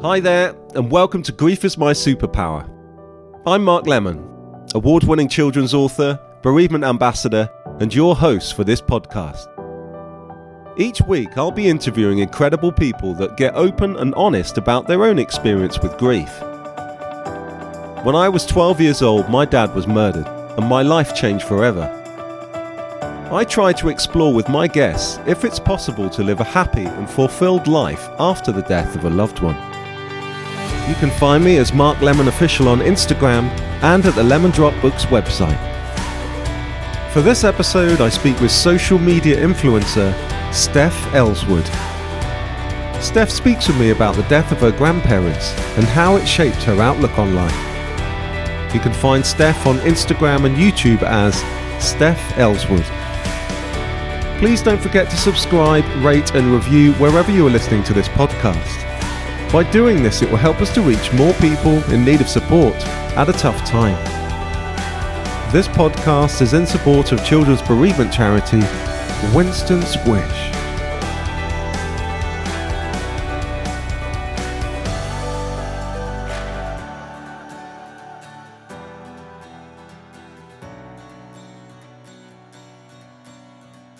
Hi there, and welcome to Grief is My Superpower. I'm Mark Lemon, award winning children's author, bereavement ambassador, and your host for this podcast. Each week, I'll be interviewing incredible people that get open and honest about their own experience with grief. When I was 12 years old, my dad was murdered, and my life changed forever. I try to explore with my guests if it's possible to live a happy and fulfilled life after the death of a loved one. You can find me as Mark Lemon Official on Instagram and at the Lemon Drop Books website. For this episode, I speak with social media influencer Steph Elswood. Steph speaks with me about the death of her grandparents and how it shaped her outlook on life. You can find Steph on Instagram and YouTube as Steph Elswood. Please don't forget to subscribe, rate, and review wherever you are listening to this podcast. By doing this, it will help us to reach more people in need of support at a tough time. This podcast is in support of children's bereavement charity Winston's Wish.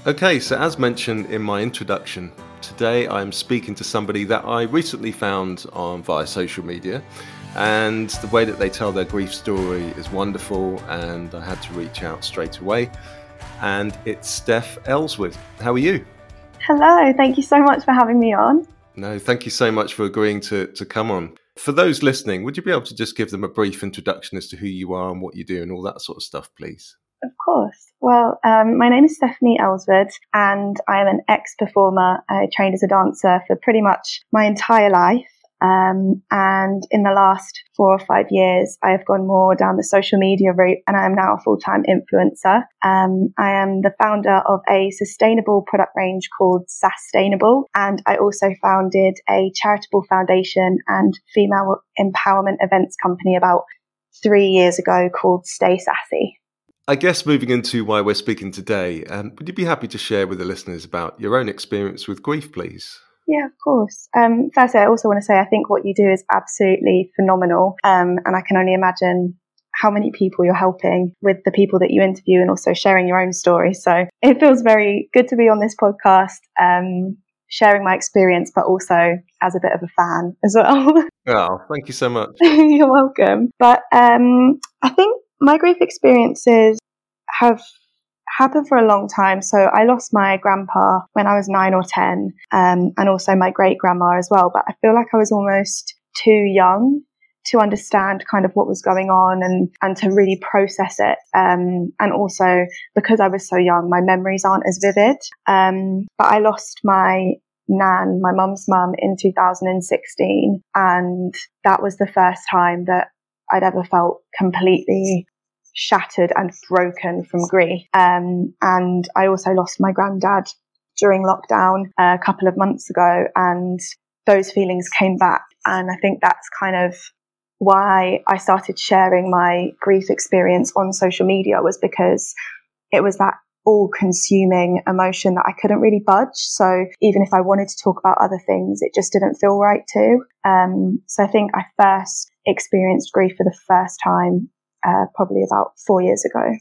Okay, so as mentioned in my introduction, today I'm speaking to somebody that I recently found on via social media, and the way that they tell their grief story is wonderful, and I had to reach out straight away. And it's Steph Elswood. How are you? Hello, thank you so much for having me on. No, thank you so much for agreeing to, to come on. For those listening, would you be able to just give them a brief introduction as to who you are and what you do and all that sort of stuff, please? Of course. Well, um, my name is Stephanie Elswood, and I am an ex performer. I trained as a dancer for pretty much my entire life. Um, and in the last four or five years, I have gone more down the social media route and I am now a full time influencer. Um, I am the founder of a sustainable product range called Sustainable. And I also founded a charitable foundation and female empowerment events company about three years ago called Stay Sassy. I guess moving into why we're speaking today, um, would you be happy to share with the listeners about your own experience with grief, please? Yeah, of course. Um, firstly, I also want to say I think what you do is absolutely phenomenal, um, and I can only imagine how many people you're helping with the people that you interview and also sharing your own story. So it feels very good to be on this podcast, um, sharing my experience, but also as a bit of a fan as well. Oh, thank you so much. you're welcome. But um, I think my grief experiences have happened for a long time. So I lost my grandpa when I was nine or 10, um, and also my great grandma as well. But I feel like I was almost too young to understand kind of what was going on and, and to really process it. Um, and also because I was so young, my memories aren't as vivid. Um, but I lost my nan, my mum's mum in 2016. And that was the first time that I'd ever felt completely shattered and broken from grief. Um, and I also lost my granddad during lockdown uh, a couple of months ago, and those feelings came back. And I think that's kind of why I started sharing my grief experience on social media was because it was that all consuming emotion that I couldn't really budge. So even if I wanted to talk about other things, it just didn't feel right to. Um, so I think I first experienced grief for the first time uh, probably about four years ago.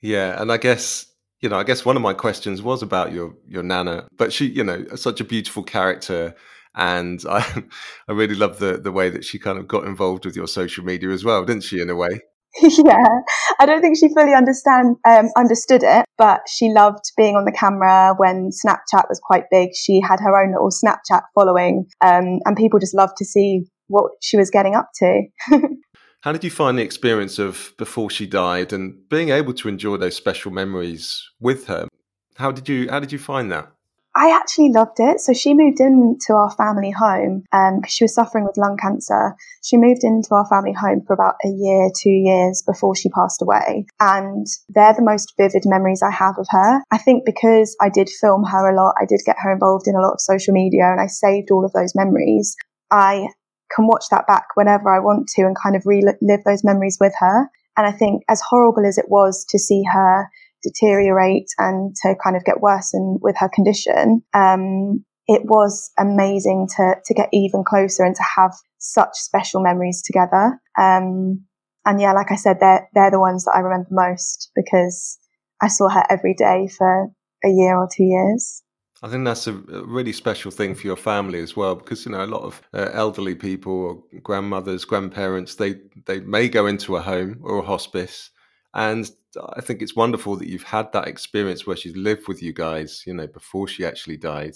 Yeah, and I guess you know, I guess one of my questions was about your your nana, but she, you know, such a beautiful character, and I I really love the the way that she kind of got involved with your social media as well, didn't she? In a way. yeah, I don't think she fully understand um, understood it, but she loved being on the camera when Snapchat was quite big. She had her own little Snapchat following, um, and people just loved to see what she was getting up to. How did you find the experience of before she died and being able to enjoy those special memories with her? How did you how did you find that? I actually loved it. So she moved into our family home because um, she was suffering with lung cancer. She moved into our family home for about a year, two years before she passed away. And they're the most vivid memories I have of her. I think because I did film her a lot, I did get her involved in a lot of social media and I saved all of those memories. I can watch that back whenever I want to and kind of relive those memories with her. And I think as horrible as it was to see her deteriorate and to kind of get worse and with her condition, um, it was amazing to to get even closer and to have such special memories together. Um, and yeah, like I said, they're they're the ones that I remember most because I saw her every day for a year or two years. I think that's a really special thing for your family as well, because you know a lot of uh, elderly people or grandmothers, grandparents, they they may go into a home or a hospice, and I think it's wonderful that you've had that experience where she's lived with you guys, you know, before she actually died.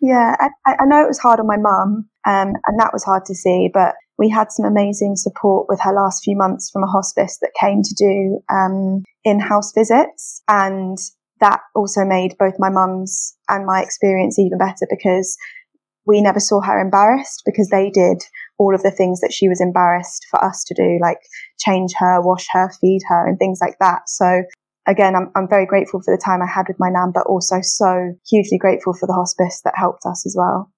Yeah, I, I know it was hard on my mum, um, and that was hard to see, but we had some amazing support with her last few months from a hospice that came to do um, in-house visits, and that also made both my mum's and my experience even better because we never saw her embarrassed because they did all of the things that she was embarrassed for us to do, like change her, wash her, feed her, and things like that. So again, I'm, I'm very grateful for the time I had with my nan, but also so hugely grateful for the hospice that helped us as well.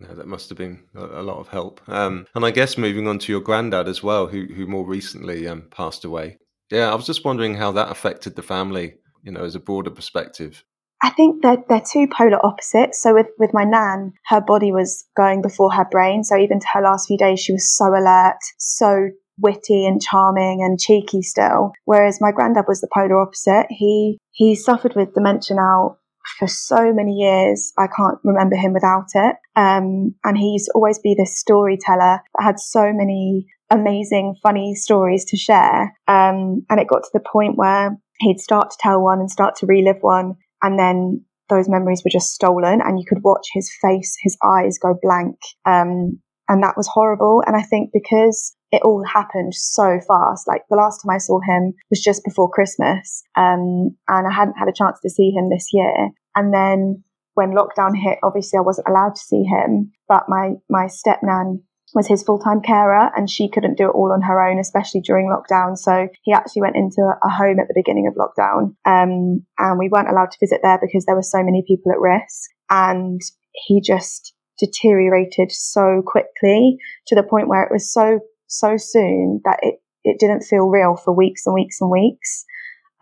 That must have been a, lot of help. Um, and I guess moving on to your granddad as well, who who more recently um, passed away. Yeah, I was just wondering how that affected the family, you know, as a broader perspective. I think they're, they're two polar opposites. So with, with my nan, her body was going before her brain. So even to her last few days, she was so alert, so witty and charming and cheeky still. Whereas my granddad was the polar opposite. He, he suffered with dementia now for so many years. I can't remember him without it. Um, and he used to always be this storyteller that had so many amazing, funny stories to share. Um, and it got to the point where he'd start to tell one and start to relive one. And then those memories were just stolen and you could watch his face, his eyes go blank. Um, and that was horrible. And I think because it all happened so fast. Like the last time I saw him was just before Christmas. Um, and I hadn't had a chance to see him this year. And then when lockdown hit, obviously I wasn't allowed to see him, but my, my step nan was his full-time carer and she couldn't do it all on her own, especially during lockdown. So he actually went into a home at the beginning of lockdown. Um, and we weren't allowed to visit there because there were so many people at risk. And he just deteriorated so quickly to the point where it was so so soon that it, it didn't feel real for weeks and weeks and weeks.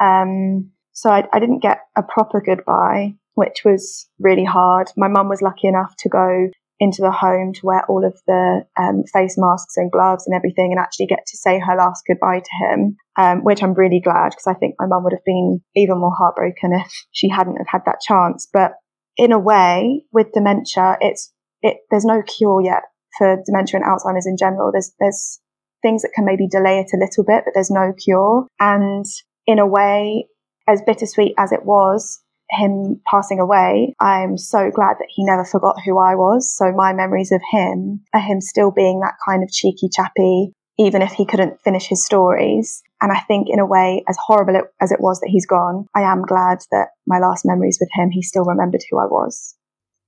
Um, so I, I didn't get a proper goodbye, which was really hard. My mum was lucky enough to go into the home to wear all of the um, face masks and gloves and everything and actually get to say her last goodbye to him, um, which I'm really glad because I think my mum would have been even more heartbroken if she hadn't have had that chance. But in a way, with dementia, it's it, there's no cure yet for dementia and Alzheimer's in general. There's, there's things that can maybe delay it a little bit, but there's no cure. And in a way, as bittersweet as it was, him passing away, I'm so glad that he never forgot who I was. So my memories of him are him still being that kind of cheeky chappy, even if he couldn't finish his stories. And I think in a way, as horrible as it was that he's gone, I am glad that my last memories with him, he still remembered who I was.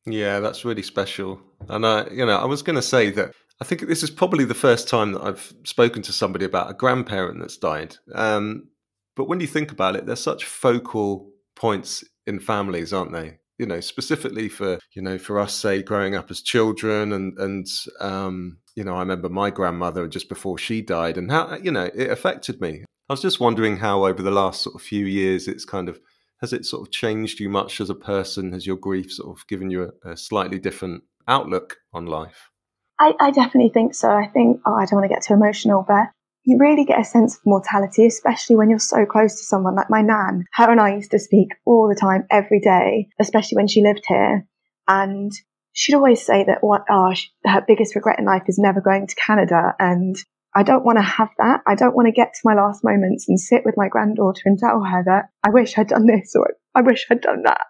Yeah, that's really special. And I, you know, I was going to say that I think this is probably the first time that I've spoken to somebody about a grandparent that's died. Um, but when you think about it, they're such focal points in families, aren't they? You know, specifically for you know, for us, say, growing up as children, and and um, you know, I remember my grandmother just before she died, and how you know it affected me. I was just wondering how over the last sort of few years it's kind of has it sort of changed you much as a person? Has your grief sort of given you a, a slightly different outlook on life? I, I definitely think so. I think, oh, I don't want to get too emotional, but you really get a sense of mortality, especially when you're so close to someone like my nan. Her and I used to speak all the time, every day, especially when she lived here. And she'd always say that what, oh, her biggest regret in life is never going to Canada. And I don't want to have that. I don't want to get to my last moments and sit with my granddaughter and tell her that I wish I'd done this or I wish I'd done that.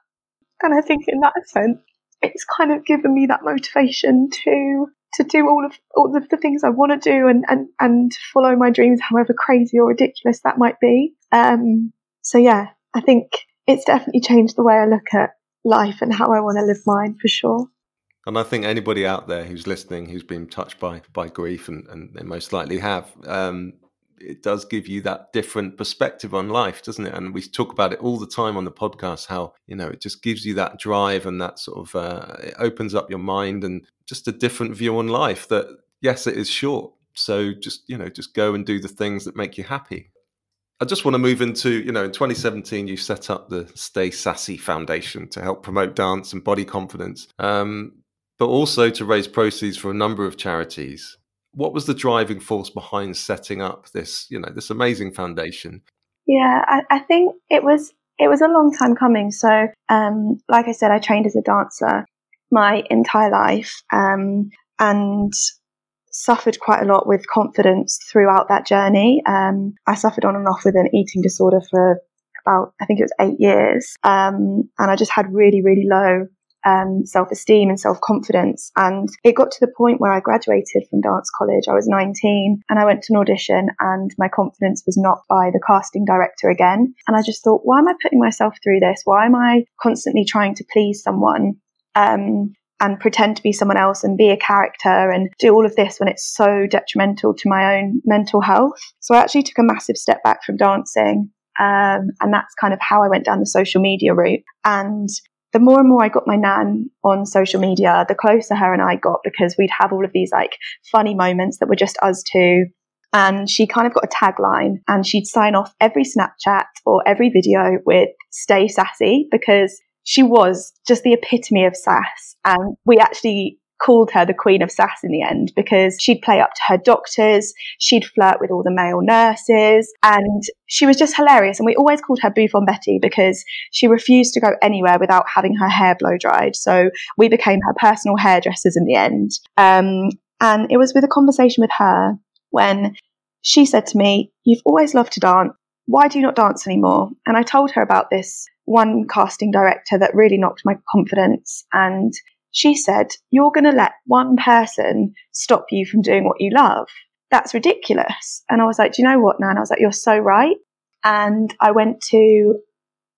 And I think in that sense, it's kind of given me that motivation to to do all of all of the things I want to do and, and, and follow my dreams, however crazy or ridiculous that might be. Um, so yeah, I think it's definitely changed the way I look at life and how I want to live mine for sure. And I think anybody out there who's listening, who's been touched by by grief, and, and they most likely have, um, it does give you that different perspective on life, doesn't it? And we talk about it all the time on the podcast. How you know it just gives you that drive and that sort of uh, it opens up your mind and just a different view on life. That yes, it is short, so just you know just go and do the things that make you happy. I just want to move into, you know, in 2017, you set up the Stay Sassy Foundation to help promote dance and body confidence. Um, but also to raise proceeds for a number of charities. What was the driving force behind setting up this, you know, this amazing foundation? Yeah, I, I think it was it was a long time coming. So, um, like I said, I trained as a dancer my entire life, um, and suffered quite a lot with confidence throughout that journey. Um, I suffered on and off with an eating disorder for about, I think it was eight years. Um, and I just had really, really low um, self esteem and self confidence. And it got to the point where I graduated from dance college. I was 19 and I went to an audition and my confidence was not by the casting director again. And I just thought, why am I putting myself through this? Why am I constantly trying to please someone? Um, and pretend to be someone else and be a character and do all of this when it's so detrimental to my own mental health. So I actually took a massive step back from dancing. Um, and that's kind of how I went down the social media route. And the more and more I got my nan on social media, the closer her and I got because we'd have all of these like funny moments that were just us two. And she kind of got a tagline and she'd sign off every Snapchat or every video with stay sassy because she was just the epitome of sass. And we actually called her the Queen of Sass in the end because she'd play up to her doctors, she'd flirt with all the male nurses, and she was just hilarious. And we always called her Bouffant Betty because she refused to go anywhere without having her hair blow dried. So we became her personal hairdressers in the end. Um, and it was with a conversation with her when she said to me, You've always loved to dance. Why do you not dance anymore? And I told her about this one casting director that really knocked my confidence. And she said, You're going to let one person stop you from doing what you love. That's ridiculous. And I was like, Do you know what, Nan? I was like, You're so right. And I went to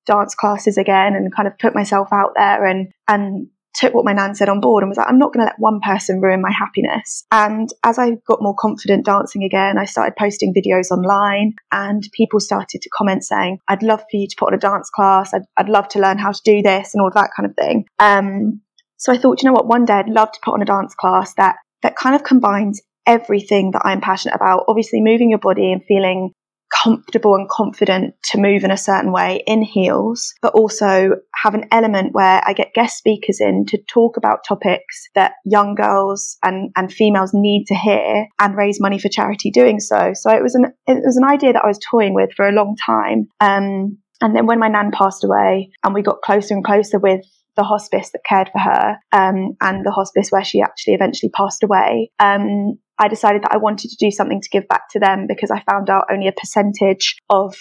dance classes again and kind of put myself out there and, and took what my nan said on board and was like, I'm not going to let one person ruin my happiness. And as I got more confident dancing again, I started posting videos online and people started to comment saying, I'd love for you to put on a dance class. I'd, I'd love to learn how to do this and all that kind of thing. Um, so I thought, you know what, one day I'd love to put on a dance class that, that kind of combines everything that I'm passionate about. Obviously, moving your body and feeling comfortable and confident to move in a certain way in heels, but also have an element where I get guest speakers in to talk about topics that young girls and, and females need to hear and raise money for charity doing so. So it was an, it was an idea that I was toying with for a long time. Um, and then when my nan passed away and we got closer and closer with the hospice that cared for her um, and the hospice where she actually eventually passed away, um, I decided that I wanted to do something to give back to them because I found out only a percentage of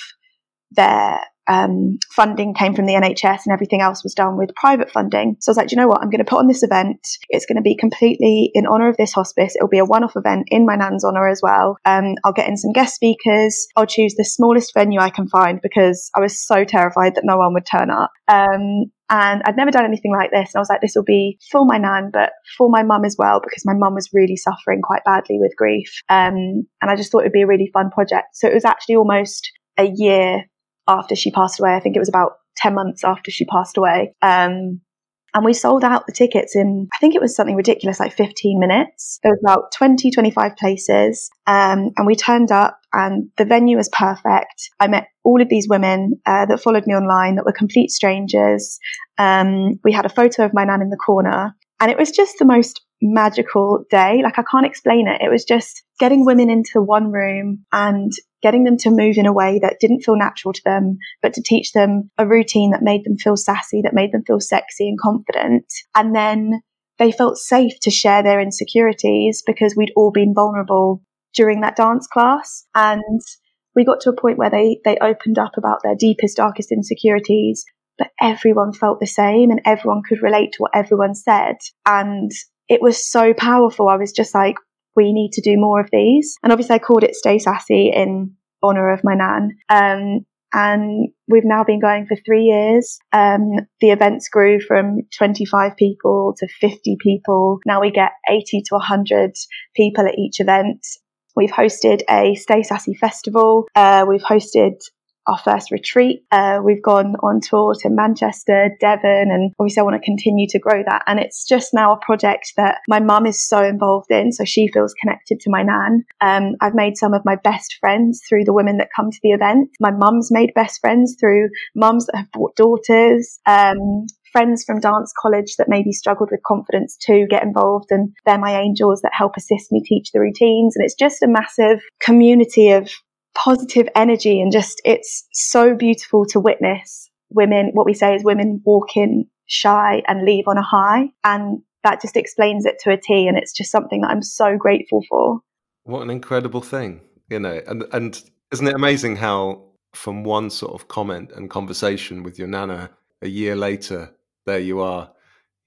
their um, funding came from the NHS and everything else was done with private funding. So I was like, you know what? I'm going to put on this event. It's going to be completely in honour of this hospice. It'll be a one off event in my nan's honour as well. Um, I'll get in some guest speakers. I'll choose the smallest venue I can find because I was so terrified that no one would turn up. Um, and I'd never done anything like this. And I was like, this will be for my nan, but for my mum as well, because my mum was really suffering quite badly with grief. Um, and I just thought it'd be a really fun project. So it was actually almost a year after she passed away. I think it was about 10 months after she passed away. Um, and we sold out the tickets in, I think it was something ridiculous, like 15 minutes. There was about 20, 25 places. Um, and we turned up and the venue was perfect. I met all of these women uh, that followed me online that were complete strangers. Um, we had a photo of my nan in the corner and it was just the most magical day. Like I can't explain it. It was just getting women into one room and getting them to move in a way that didn't feel natural to them, but to teach them a routine that made them feel sassy, that made them feel sexy and confident. And then they felt safe to share their insecurities because we'd all been vulnerable during that dance class. And we got to a point where they, they opened up about their deepest, darkest insecurities, but everyone felt the same and everyone could relate to what everyone said. And it was so powerful. I was just like, we need to do more of these. And obviously I called it Stay Sassy in honor of my nan. Um, and we've now been going for three years. Um, the events grew from 25 people to 50 people. Now we get 80 to 100 people at each event. We've hosted a Stay Sassy festival. Uh, we've hosted our first retreat. Uh, we've gone on tour to Manchester, Devon, and obviously I want to continue to grow that. And it's just now a project that my mum is so involved in, so she feels connected to my nan. Um, I've made some of my best friends through the women that come to the event. My mum's made best friends through mums that have brought daughters. Um, friends from dance college that maybe struggled with confidence too get involved and they're my angels that help assist me teach the routines. And it's just a massive community of positive energy and just, it's so beautiful to witness women, what we say is women walk in shy and leave on a high. And that just explains it to a T. And it's just something that I'm so grateful for. What an incredible thing, you know, and, and isn't it amazing how from one sort of comment and conversation with your nana a year later, there you are,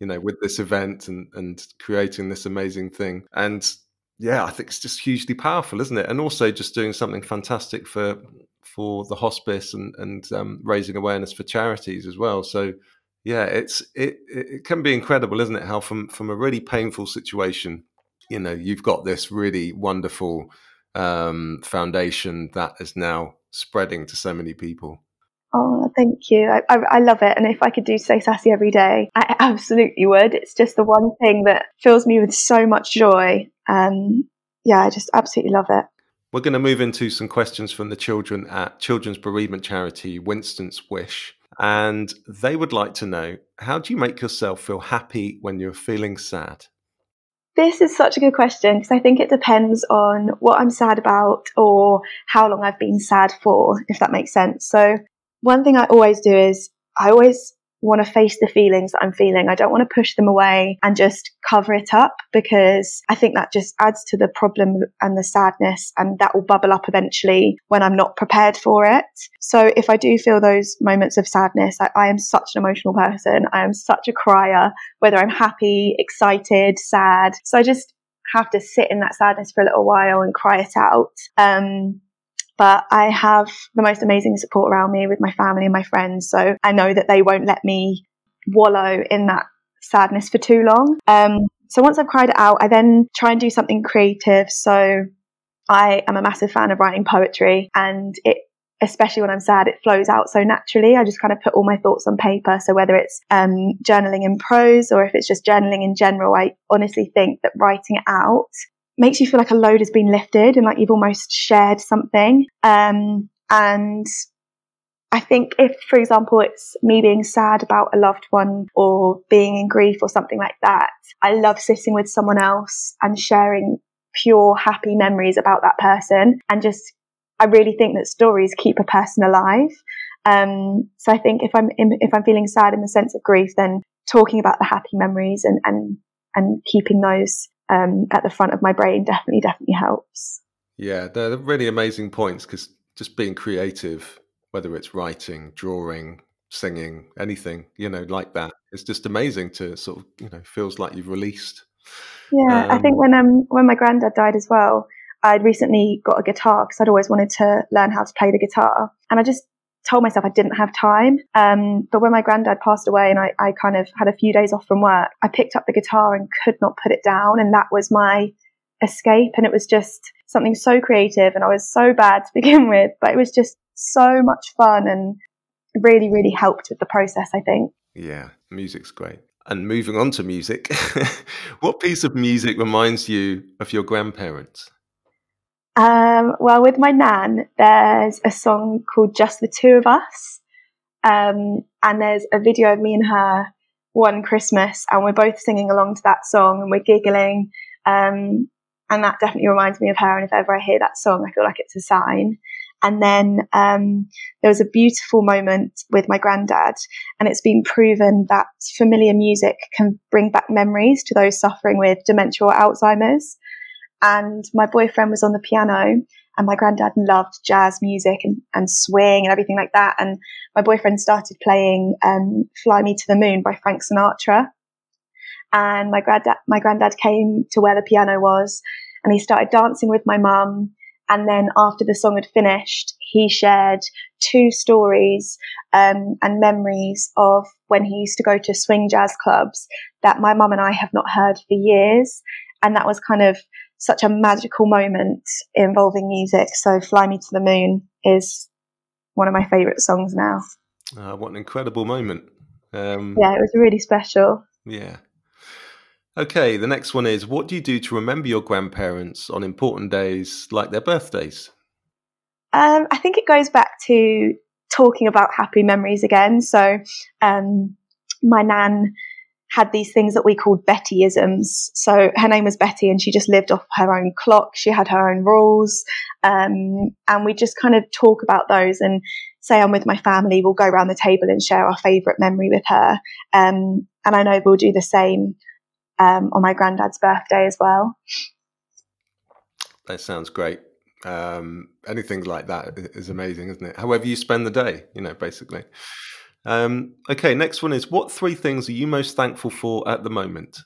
you know, with this event and, and creating this amazing thing. And yeah, I think it's just hugely powerful, isn't it? And also just doing something fantastic for for the hospice and and um, raising awareness for charities as well. So yeah, it's it it can be incredible, isn't it? How from from a really painful situation, you know, you've got this really wonderful um, foundation that is now spreading to so many people. Oh, thank you. I, I, I, love it. And if I could do Stay Sassy every day, I absolutely would. It's just the one thing that fills me with so much joy. Um, yeah, I just absolutely love it. We're going to move into some questions from the children at children's bereavement charity Winston's Wish. And they would like to know how do you make yourself feel happy when you're feeling sad? This is such a good question because I think it depends on what I'm sad about or how long I've been sad for, if that makes sense. So, one thing I always do is I always want to face the feelings that I'm feeling. I don't want to push them away and just cover it up because I think that just adds to the problem and the sadness and that will bubble up eventually when I'm not prepared for it. So if I do feel those moments of sadness, I, I am such an emotional person. I am such a crier, whether I'm happy, excited, sad. So I just have to sit in that sadness for a little while and cry it out. Um, but I have the most amazing support around me with my family and my friends. So I know that they won't let me wallow in that sadness for too long. Um, so once I've cried it out, I then try and do something creative. So I am a massive fan of writing poetry and it especially when I'm sad, it flows out so naturally. I just kind of put all my thoughts on paper. So whether it's um, journaling in prose or if it's just journaling in general, I honestly think that writing it out makes you feel like a load has been lifted and like you've almost shared something. Um, and I think if, for example, it's me being sad about a loved one or being in grief or something like that, I love sitting with someone else and sharing pure happy memories about that person. And just, I really think that stories keep a person alive. Um, so I think if I'm in, if I'm feeling sad in the sense of grief, then talking about the happy memories and and and keeping those um, at the front of my brain definitely, definitely helps. Yeah, they're really amazing points because just being creative, whether it's writing, drawing, singing, anything, you know, like that, it's just amazing to sort of, you know, feels like you've released. Yeah, um, I think um, when um when my granddad died as well, I'd recently got a guitar because I'd always wanted to learn how to play the guitar, and I just told myself I didn't have time. Um, but when my granddad passed away and I, I kind of had a few days off from work, I picked up the guitar and could not put it down. And that was my escape. And it was just something so creative. And I was so bad to begin with, but it was just so much fun and really, really helped with the process, I think. Yeah, music's great. And moving on to music, what piece of music reminds you of your grandparents? Um, well, with my nan, there's a song called Just the Two of Us. Um, and there's a video of me and her one Christmas, and we're both singing along to that song and we're giggling. Um, and that definitely reminds me of her. And if ever I hear that song, I feel like it's a sign. And then um, there was a beautiful moment with my granddad, and it's been proven that familiar music can bring back memories to those suffering with dementia or Alzheimer's and my boyfriend was on the piano and my granddad loved jazz music and, and swing and everything like that. And my boyfriend started playing um, Fly Me to the Moon by Frank Sinatra. And my granddad, my granddad came to where the piano was and he started dancing with my mum. And then after the song had finished, he shared two stories um, and memories of when he used to go to swing jazz clubs that my mum and I have not heard for years. And that was kind of such a magical moment involving music. So Fly Me to the Moon is one of my favourite songs now. Uh, what an incredible moment. Um, yeah, it was really special. Yeah. Okay, the next one is what do you do to remember your grandparents on important days like their birthdays? Um, I think it goes back to talking about happy memories again. So, um, my nan had these things that we called Bettyisms. So her name was Betty and she just lived off her own clock. She had her own rules. Um, and we just kind of talk about those and say I'm with my family, we'll go around the table and share our favourite memory with her. Um, and I know we'll do the same um, on my granddad's birthday as well. That sounds great. Um, anything like that is amazing, isn't it? However you spend the day, you know, basically. Um, okay, next one is what three things are you most thankful for at the moment?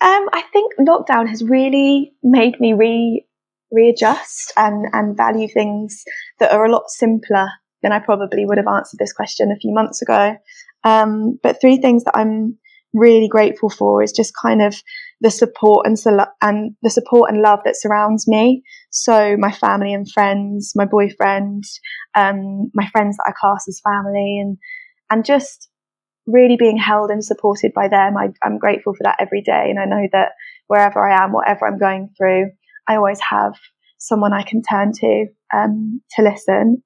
Um, I think lockdown has really made me re readjust and and value things that are a lot simpler than I probably would have answered this question a few months ago. Um, but three things that I'm really grateful for is just kind of the support and and the support and love that surrounds me. So my family and friends, my boyfriend, um, my friends that I class as family, and and just really being held and supported by them. I, I'm grateful for that every day, and I know that wherever I am, whatever I'm going through, I always have someone I can turn to um, to listen.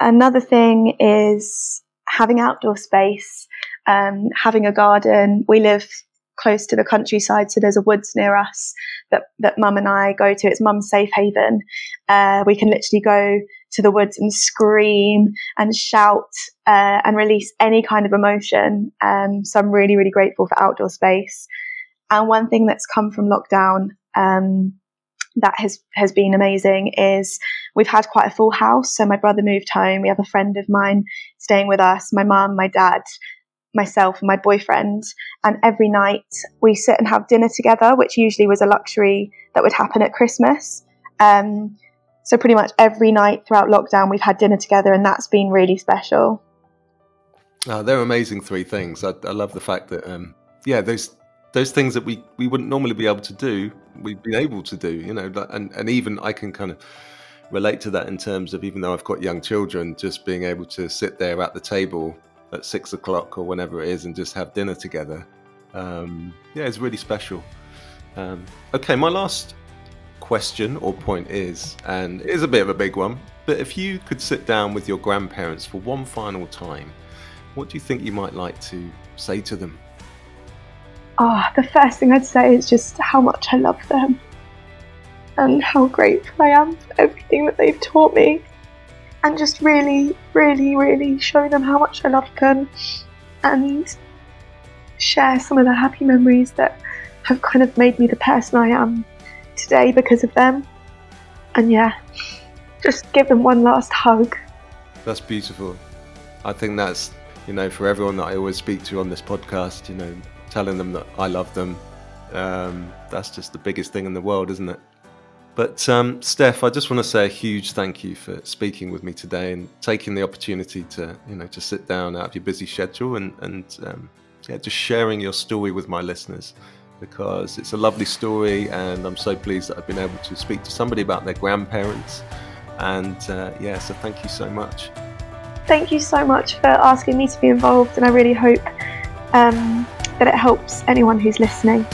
Another thing is having outdoor space, um, having a garden. We live close to the countryside, so there's a woods near us that that Mum and I go to. It's Mum's safe haven. Uh, we can literally go to the woods and scream and shout uh, and release any kind of emotion. Um, so I'm really, really grateful for outdoor space. And one thing that's come from lockdown um, that has has been amazing is we've had quite a full house. So my brother moved home. We have a friend of mine staying with us. My mum, my dad, myself, and my boyfriend. And every night we sit and have dinner together, which usually was a luxury that would happen at Christmas. Um, so pretty much every night throughout lockdown, we've had dinner together, and that's been really special. Oh, they're amazing three things. I, I love the fact that, um, yeah, those those things that we, we wouldn't normally be able to do, we've been able to do, you know, and, and even I can kind of relate to that in terms of even though I've got young children, just being able to sit there at the table at six o'clock or whenever it is and just have dinner together. Um, yeah, it's really special. Um, okay, my last question or point is, and it is a bit of a big one, but if you could sit down with your grandparents for one final time, what do you think you might like to say to them? oh, the first thing I'd say is just how much I love them and how grateful I am for everything that they've taught me. And just really, really, really show them how much I love them and share some of the happy memories that have kind of made me the person I am today because of them. And yeah, just give them one last hug. That's beautiful. I think that's, you know, for everyone that I always speak to on this podcast, you know, telling them that I love them. Um, that's just the biggest thing in the world, isn't it? But um, Steph, I just want to say a huge thank you for speaking with me today and taking the opportunity to, you know, to sit down out of your busy schedule and, and um, yeah, just sharing your story with my listeners because it's a lovely story and I'm so pleased that I've been able to speak to somebody about their grandparents. And uh, yeah, so thank you so much. Thank you so much for asking me to be involved, and I really hope um, that it helps anyone who's listening.